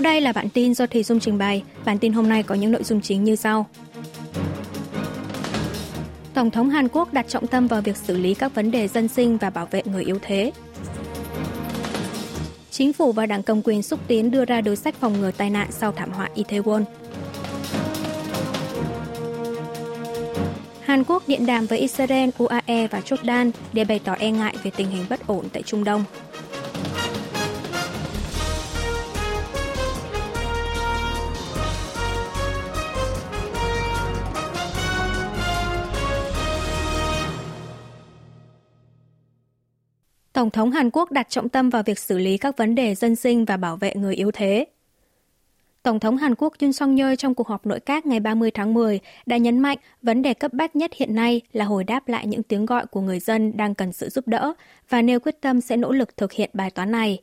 Sau đây là bản tin do Thùy Dung trình bày. Bản tin hôm nay có những nội dung chính như sau. Tổng thống Hàn Quốc đặt trọng tâm vào việc xử lý các vấn đề dân sinh và bảo vệ người yếu thế. Chính phủ và đảng cầm quyền xúc tiến đưa ra đối sách phòng ngừa tai nạn sau thảm họa Itaewon. Hàn Quốc điện đàm với Israel, UAE và Jordan để bày tỏ e ngại về tình hình bất ổn tại Trung Đông. Tổng thống Hàn Quốc đặt trọng tâm vào việc xử lý các vấn đề dân sinh và bảo vệ người yếu thế. Tổng thống Hàn Quốc Yoon song yeol trong cuộc họp nội các ngày 30 tháng 10 đã nhấn mạnh vấn đề cấp bách nhất hiện nay là hồi đáp lại những tiếng gọi của người dân đang cần sự giúp đỡ và nêu quyết tâm sẽ nỗ lực thực hiện bài toán này.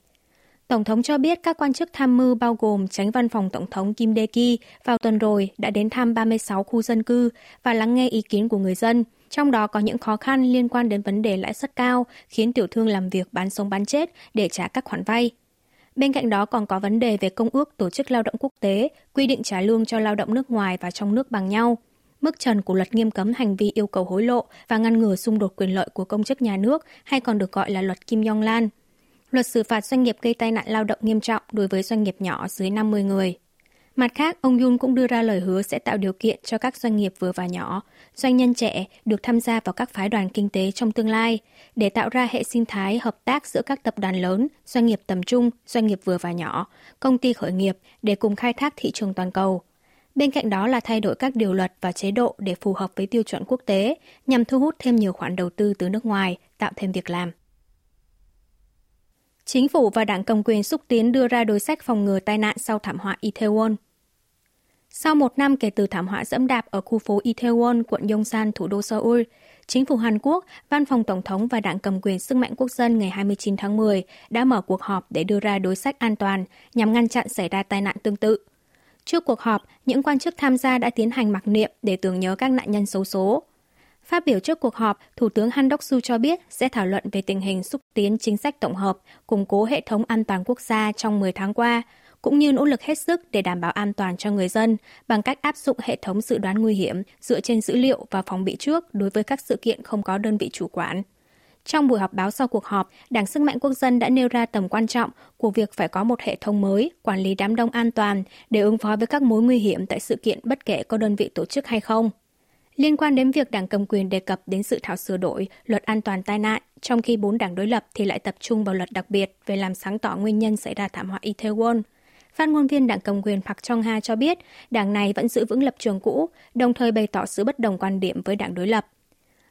Tổng thống cho biết các quan chức tham mưu bao gồm tránh văn phòng Tổng thống Kim Dae-ki vào tuần rồi đã đến thăm 36 khu dân cư và lắng nghe ý kiến của người dân – trong đó có những khó khăn liên quan đến vấn đề lãi suất cao, khiến tiểu thương làm việc bán sống bán chết để trả các khoản vay. Bên cạnh đó còn có vấn đề về công ước tổ chức lao động quốc tế, quy định trả lương cho lao động nước ngoài và trong nước bằng nhau. Mức trần của luật nghiêm cấm hành vi yêu cầu hối lộ và ngăn ngừa xung đột quyền lợi của công chức nhà nước hay còn được gọi là luật Kim Jong Lan. Luật xử phạt doanh nghiệp gây tai nạn lao động nghiêm trọng đối với doanh nghiệp nhỏ dưới 50 người. Mặt khác, ông Yun cũng đưa ra lời hứa sẽ tạo điều kiện cho các doanh nghiệp vừa và nhỏ, doanh nhân trẻ được tham gia vào các phái đoàn kinh tế trong tương lai để tạo ra hệ sinh thái hợp tác giữa các tập đoàn lớn, doanh nghiệp tầm trung, doanh nghiệp vừa và nhỏ, công ty khởi nghiệp để cùng khai thác thị trường toàn cầu. Bên cạnh đó là thay đổi các điều luật và chế độ để phù hợp với tiêu chuẩn quốc tế nhằm thu hút thêm nhiều khoản đầu tư từ nước ngoài, tạo thêm việc làm. Chính phủ và đảng cầm quyền xúc tiến đưa ra đối sách phòng ngừa tai nạn sau thảm họa Itaewon. Sau một năm kể từ thảm họa dẫm đạp ở khu phố Itaewon, quận Yongsan, thủ đô Seoul, chính phủ Hàn Quốc, Văn phòng Tổng thống và Đảng cầm quyền sức mạnh quốc dân ngày 29 tháng 10 đã mở cuộc họp để đưa ra đối sách an toàn nhằm ngăn chặn xảy ra tai nạn tương tự. Trước cuộc họp, những quan chức tham gia đã tiến hành mặc niệm để tưởng nhớ các nạn nhân xấu số. Phát biểu trước cuộc họp, Thủ tướng Han Đốc-su cho biết sẽ thảo luận về tình hình xúc tiến chính sách tổng hợp, củng cố hệ thống an toàn quốc gia trong 10 tháng qua, cũng như nỗ lực hết sức để đảm bảo an toàn cho người dân bằng cách áp dụng hệ thống dự đoán nguy hiểm dựa trên dữ liệu và phòng bị trước đối với các sự kiện không có đơn vị chủ quản. Trong buổi họp báo sau cuộc họp, Đảng Sức mạnh Quốc dân đã nêu ra tầm quan trọng của việc phải có một hệ thống mới quản lý đám đông an toàn để ứng phó với các mối nguy hiểm tại sự kiện bất kể có đơn vị tổ chức hay không. Liên quan đến việc đảng cầm quyền đề cập đến sự thảo sửa đổi luật an toàn tai nạn, trong khi bốn đảng đối lập thì lại tập trung vào luật đặc biệt về làm sáng tỏ nguyên nhân xảy ra thảm họa Itaewon – Phát ngôn viên đảng cầm quyền Park Chung Ha cho biết đảng này vẫn giữ vững lập trường cũ, đồng thời bày tỏ sự bất đồng quan điểm với đảng đối lập.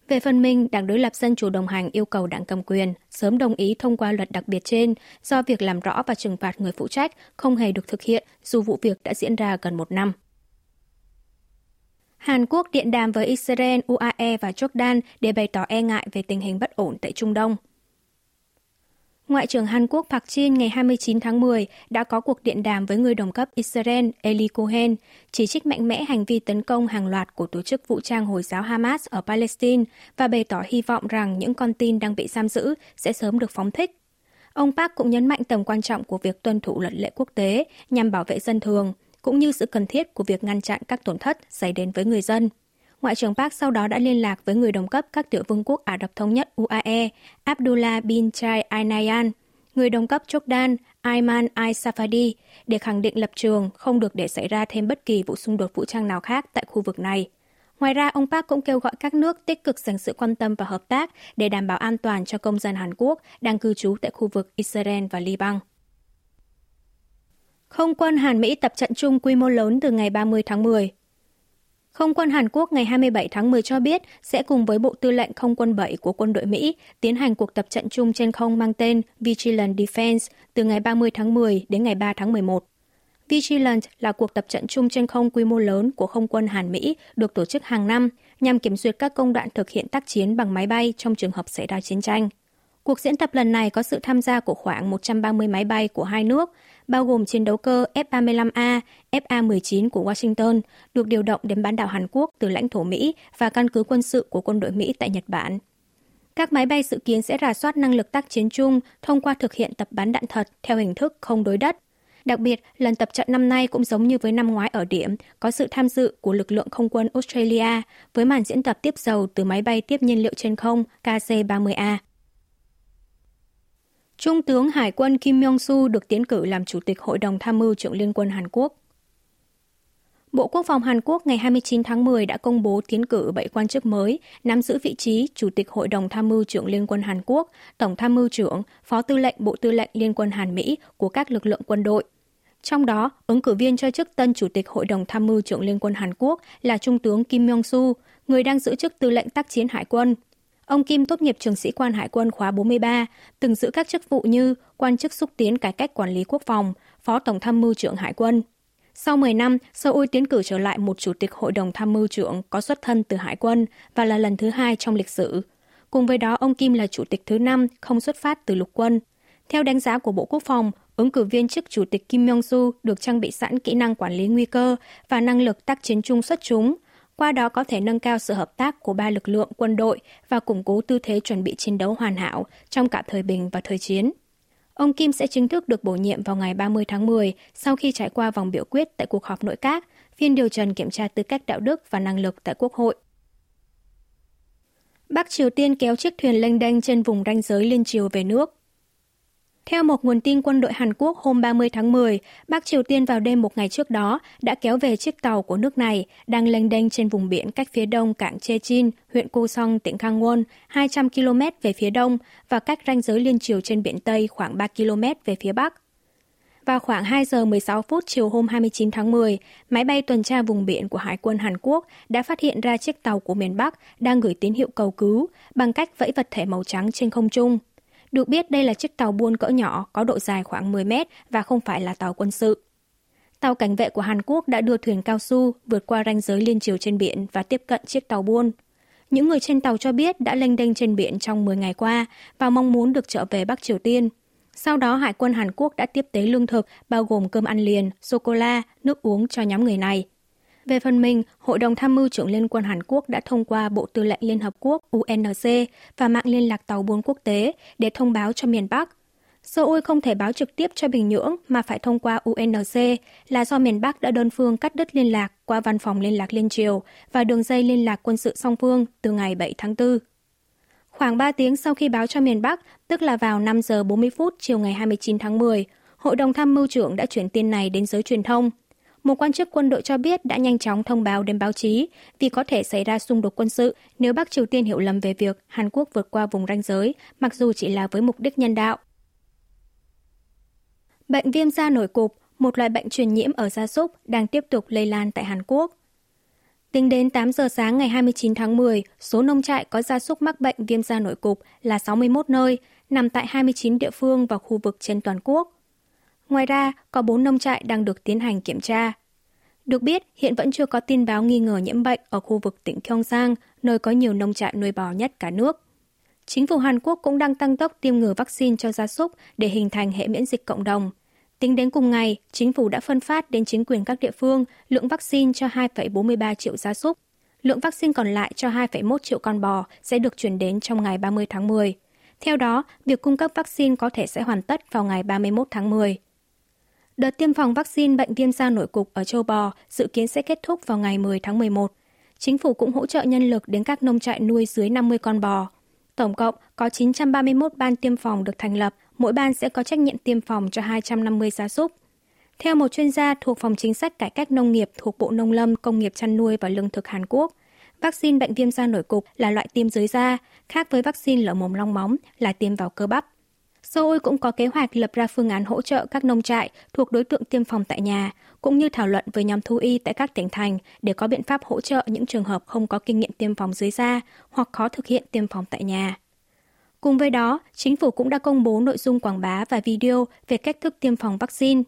Về phần mình, đảng đối lập Dân chủ đồng hành yêu cầu đảng cầm quyền sớm đồng ý thông qua luật đặc biệt trên do việc làm rõ và trừng phạt người phụ trách không hề được thực hiện dù vụ việc đã diễn ra gần một năm. Hàn Quốc điện đàm với Israel, UAE và Jordan để bày tỏ e ngại về tình hình bất ổn tại Trung Đông. Ngoại trưởng Hàn Quốc Park Jin ngày 29 tháng 10 đã có cuộc điện đàm với người đồng cấp Israel Eli Cohen, chỉ trích mạnh mẽ hành vi tấn công hàng loạt của tổ chức vũ trang Hồi giáo Hamas ở Palestine và bày tỏ hy vọng rằng những con tin đang bị giam giữ sẽ sớm được phóng thích. Ông Park cũng nhấn mạnh tầm quan trọng của việc tuân thủ luật lệ quốc tế nhằm bảo vệ dân thường, cũng như sự cần thiết của việc ngăn chặn các tổn thất xảy đến với người dân. Ngoại trưởng Park sau đó đã liên lạc với người đồng cấp các tiểu vương quốc Ả Rập Thống Nhất UAE, Abdullah bin Chai Al Nahyan, người đồng cấp Jordan Ayman al-Safadi để khẳng định lập trường không được để xảy ra thêm bất kỳ vụ xung đột vũ trang nào khác tại khu vực này. Ngoài ra, ông Park cũng kêu gọi các nước tích cực dành sự quan tâm và hợp tác để đảm bảo an toàn cho công dân Hàn Quốc đang cư trú tại khu vực Israel và Liban. Không quân Hàn Mỹ tập trận chung quy mô lớn từ ngày 30 tháng 10. Không quân Hàn Quốc ngày 27 tháng 10 cho biết sẽ cùng với Bộ Tư lệnh Không quân 7 của quân đội Mỹ tiến hành cuộc tập trận chung trên không mang tên Vigilant Defense từ ngày 30 tháng 10 đến ngày 3 tháng 11. Vigilant là cuộc tập trận chung trên không quy mô lớn của không quân Hàn Mỹ được tổ chức hàng năm nhằm kiểm duyệt các công đoạn thực hiện tác chiến bằng máy bay trong trường hợp xảy ra chiến tranh. Cuộc diễn tập lần này có sự tham gia của khoảng 130 máy bay của hai nước, bao gồm chiến đấu cơ F-35A, FA-19 của Washington, được điều động đến bán đảo Hàn Quốc từ lãnh thổ Mỹ và căn cứ quân sự của quân đội Mỹ tại Nhật Bản. Các máy bay dự kiến sẽ rà soát năng lực tác chiến chung thông qua thực hiện tập bắn đạn thật theo hình thức không đối đất. Đặc biệt, lần tập trận năm nay cũng giống như với năm ngoái ở điểm, có sự tham dự của lực lượng không quân Australia với màn diễn tập tiếp dầu từ máy bay tiếp nhiên liệu trên không KC-30A. Trung tướng Hải quân Kim Myong-su được tiến cử làm Chủ tịch Hội đồng Tham mưu trưởng Liên quân Hàn Quốc. Bộ Quốc phòng Hàn Quốc ngày 29 tháng 10 đã công bố tiến cử 7 quan chức mới nắm giữ vị trí Chủ tịch Hội đồng Tham mưu trưởng Liên quân Hàn Quốc, Tổng Tham mưu trưởng, Phó Tư lệnh Bộ Tư lệnh Liên quân Hàn Mỹ của các lực lượng quân đội. Trong đó, ứng cử viên cho chức tân Chủ tịch Hội đồng Tham mưu trưởng Liên quân Hàn Quốc là Trung tướng Kim Myong-su, người đang giữ chức Tư lệnh tác chiến Hải quân. Ông Kim tốt nghiệp trường sĩ quan Hải quân khóa 43, từng giữ các chức vụ như quan chức xúc tiến cải cách quản lý quốc phòng, Phó Tổng Tham mưu trưởng Hải quân. Sau 10 năm, Seoul tiến cử trở lại một chủ tịch hội đồng tham mưu trưởng có xuất thân từ Hải quân và là lần thứ hai trong lịch sử. Cùng với đó, ông Kim là chủ tịch thứ năm không xuất phát từ lục quân. Theo đánh giá của Bộ Quốc phòng, ứng cử viên chức chủ tịch Kim Myong-su được trang bị sẵn kỹ năng quản lý nguy cơ và năng lực tác chiến chung xuất chúng, qua đó có thể nâng cao sự hợp tác của ba lực lượng quân đội và củng cố tư thế chuẩn bị chiến đấu hoàn hảo trong cả thời bình và thời chiến. Ông Kim sẽ chính thức được bổ nhiệm vào ngày 30 tháng 10 sau khi trải qua vòng biểu quyết tại cuộc họp nội các, phiên điều trần kiểm tra tư cách đạo đức và năng lực tại Quốc hội. Bắc Triều Tiên kéo chiếc thuyền lênh đênh trên vùng ranh giới liên triều về nước. Theo một nguồn tin quân đội Hàn Quốc hôm 30 tháng 10, Bắc Triều Tiên vào đêm một ngày trước đó đã kéo về chiếc tàu của nước này đang lênh đênh trên vùng biển cách phía đông cảng Chechin, huyện Cô Song, tỉnh Gangwon, 200 km về phía đông và cách ranh giới liên triều trên biển Tây khoảng 3 km về phía bắc. Vào khoảng 2 giờ 16 phút chiều hôm 29 tháng 10, máy bay tuần tra vùng biển của Hải quân Hàn Quốc đã phát hiện ra chiếc tàu của miền Bắc đang gửi tín hiệu cầu cứu bằng cách vẫy vật thể màu trắng trên không trung. Được biết đây là chiếc tàu buôn cỡ nhỏ có độ dài khoảng 10 mét và không phải là tàu quân sự. Tàu cảnh vệ của Hàn Quốc đã đưa thuyền cao su vượt qua ranh giới liên triều trên biển và tiếp cận chiếc tàu buôn. Những người trên tàu cho biết đã lênh đênh trên biển trong 10 ngày qua và mong muốn được trở về Bắc Triều Tiên. Sau đó, Hải quân Hàn Quốc đã tiếp tế lương thực bao gồm cơm ăn liền, sô-cô-la, nước uống cho nhóm người này. Về phần mình, Hội đồng Tham mưu trưởng Liên quân Hàn Quốc đã thông qua Bộ Tư lệnh Liên Hợp Quốc UNC và mạng liên lạc tàu buôn quốc tế để thông báo cho miền Bắc. Seoul không thể báo trực tiếp cho Bình Nhưỡng mà phải thông qua UNC là do miền Bắc đã đơn phương cắt đứt liên lạc qua văn phòng liên lạc liên triều và đường dây liên lạc quân sự song phương từ ngày 7 tháng 4. Khoảng 3 tiếng sau khi báo cho miền Bắc, tức là vào 5 giờ 40 phút chiều ngày 29 tháng 10, Hội đồng tham mưu trưởng đã chuyển tin này đến giới truyền thông – một quan chức quân đội cho biết đã nhanh chóng thông báo đến báo chí vì có thể xảy ra xung đột quân sự nếu Bắc Triều Tiên hiểu lầm về việc Hàn Quốc vượt qua vùng ranh giới, mặc dù chỉ là với mục đích nhân đạo. Bệnh viêm da nổi cục, một loại bệnh truyền nhiễm ở gia súc đang tiếp tục lây lan tại Hàn Quốc. Tính đến 8 giờ sáng ngày 29 tháng 10, số nông trại có gia súc mắc bệnh viêm da nổi cục là 61 nơi, nằm tại 29 địa phương và khu vực trên toàn quốc. Ngoài ra, có 4 nông trại đang được tiến hành kiểm tra. Được biết, hiện vẫn chưa có tin báo nghi ngờ nhiễm bệnh ở khu vực tỉnh Gyeongsang, nơi có nhiều nông trại nuôi bò nhất cả nước. Chính phủ Hàn Quốc cũng đang tăng tốc tiêm ngừa vaccine cho gia súc để hình thành hệ miễn dịch cộng đồng. Tính đến cùng ngày, chính phủ đã phân phát đến chính quyền các địa phương lượng vaccine cho 2,43 triệu gia súc. Lượng vaccine còn lại cho 2,1 triệu con bò sẽ được chuyển đến trong ngày 30 tháng 10. Theo đó, việc cung cấp vaccine có thể sẽ hoàn tất vào ngày 31 tháng 10. Đợt tiêm phòng vaccine bệnh viêm da nổi cục ở châu bò dự kiến sẽ kết thúc vào ngày 10 tháng 11. Chính phủ cũng hỗ trợ nhân lực đến các nông trại nuôi dưới 50 con bò. Tổng cộng có 931 ban tiêm phòng được thành lập, mỗi ban sẽ có trách nhiệm tiêm phòng cho 250 gia súc. Theo một chuyên gia thuộc Phòng Chính sách Cải cách Nông nghiệp thuộc Bộ Nông lâm, Công nghiệp chăn nuôi và Lương thực Hàn Quốc, vaccine bệnh viêm da nổi cục là loại tiêm dưới da, khác với vaccine lở mồm long móng là tiêm vào cơ bắp. Seoul cũng có kế hoạch lập ra phương án hỗ trợ các nông trại thuộc đối tượng tiêm phòng tại nhà, cũng như thảo luận với nhóm thú y tại các tỉnh thành để có biện pháp hỗ trợ những trường hợp không có kinh nghiệm tiêm phòng dưới da hoặc khó thực hiện tiêm phòng tại nhà. Cùng với đó, chính phủ cũng đã công bố nội dung quảng bá và video về cách thức tiêm phòng vaccine.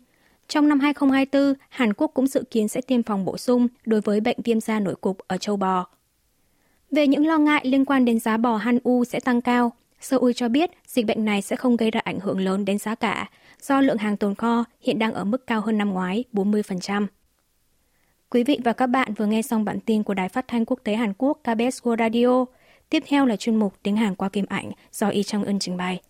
Trong năm 2024, Hàn Quốc cũng dự kiến sẽ tiêm phòng bổ sung đối với bệnh viêm da nổi cục ở châu bò. Về những lo ngại liên quan đến giá bò Han U sẽ tăng cao, Seoul cho biết dịch bệnh này sẽ không gây ra ảnh hưởng lớn đến giá cả, do lượng hàng tồn kho hiện đang ở mức cao hơn năm ngoái 40%. Quý vị và các bạn vừa nghe xong bản tin của Đài Phát thanh Quốc tế Hàn Quốc KBS World Radio. Tiếp theo là chuyên mục tiếng Hàn qua phim ảnh do Y Trang Ưn trình bày.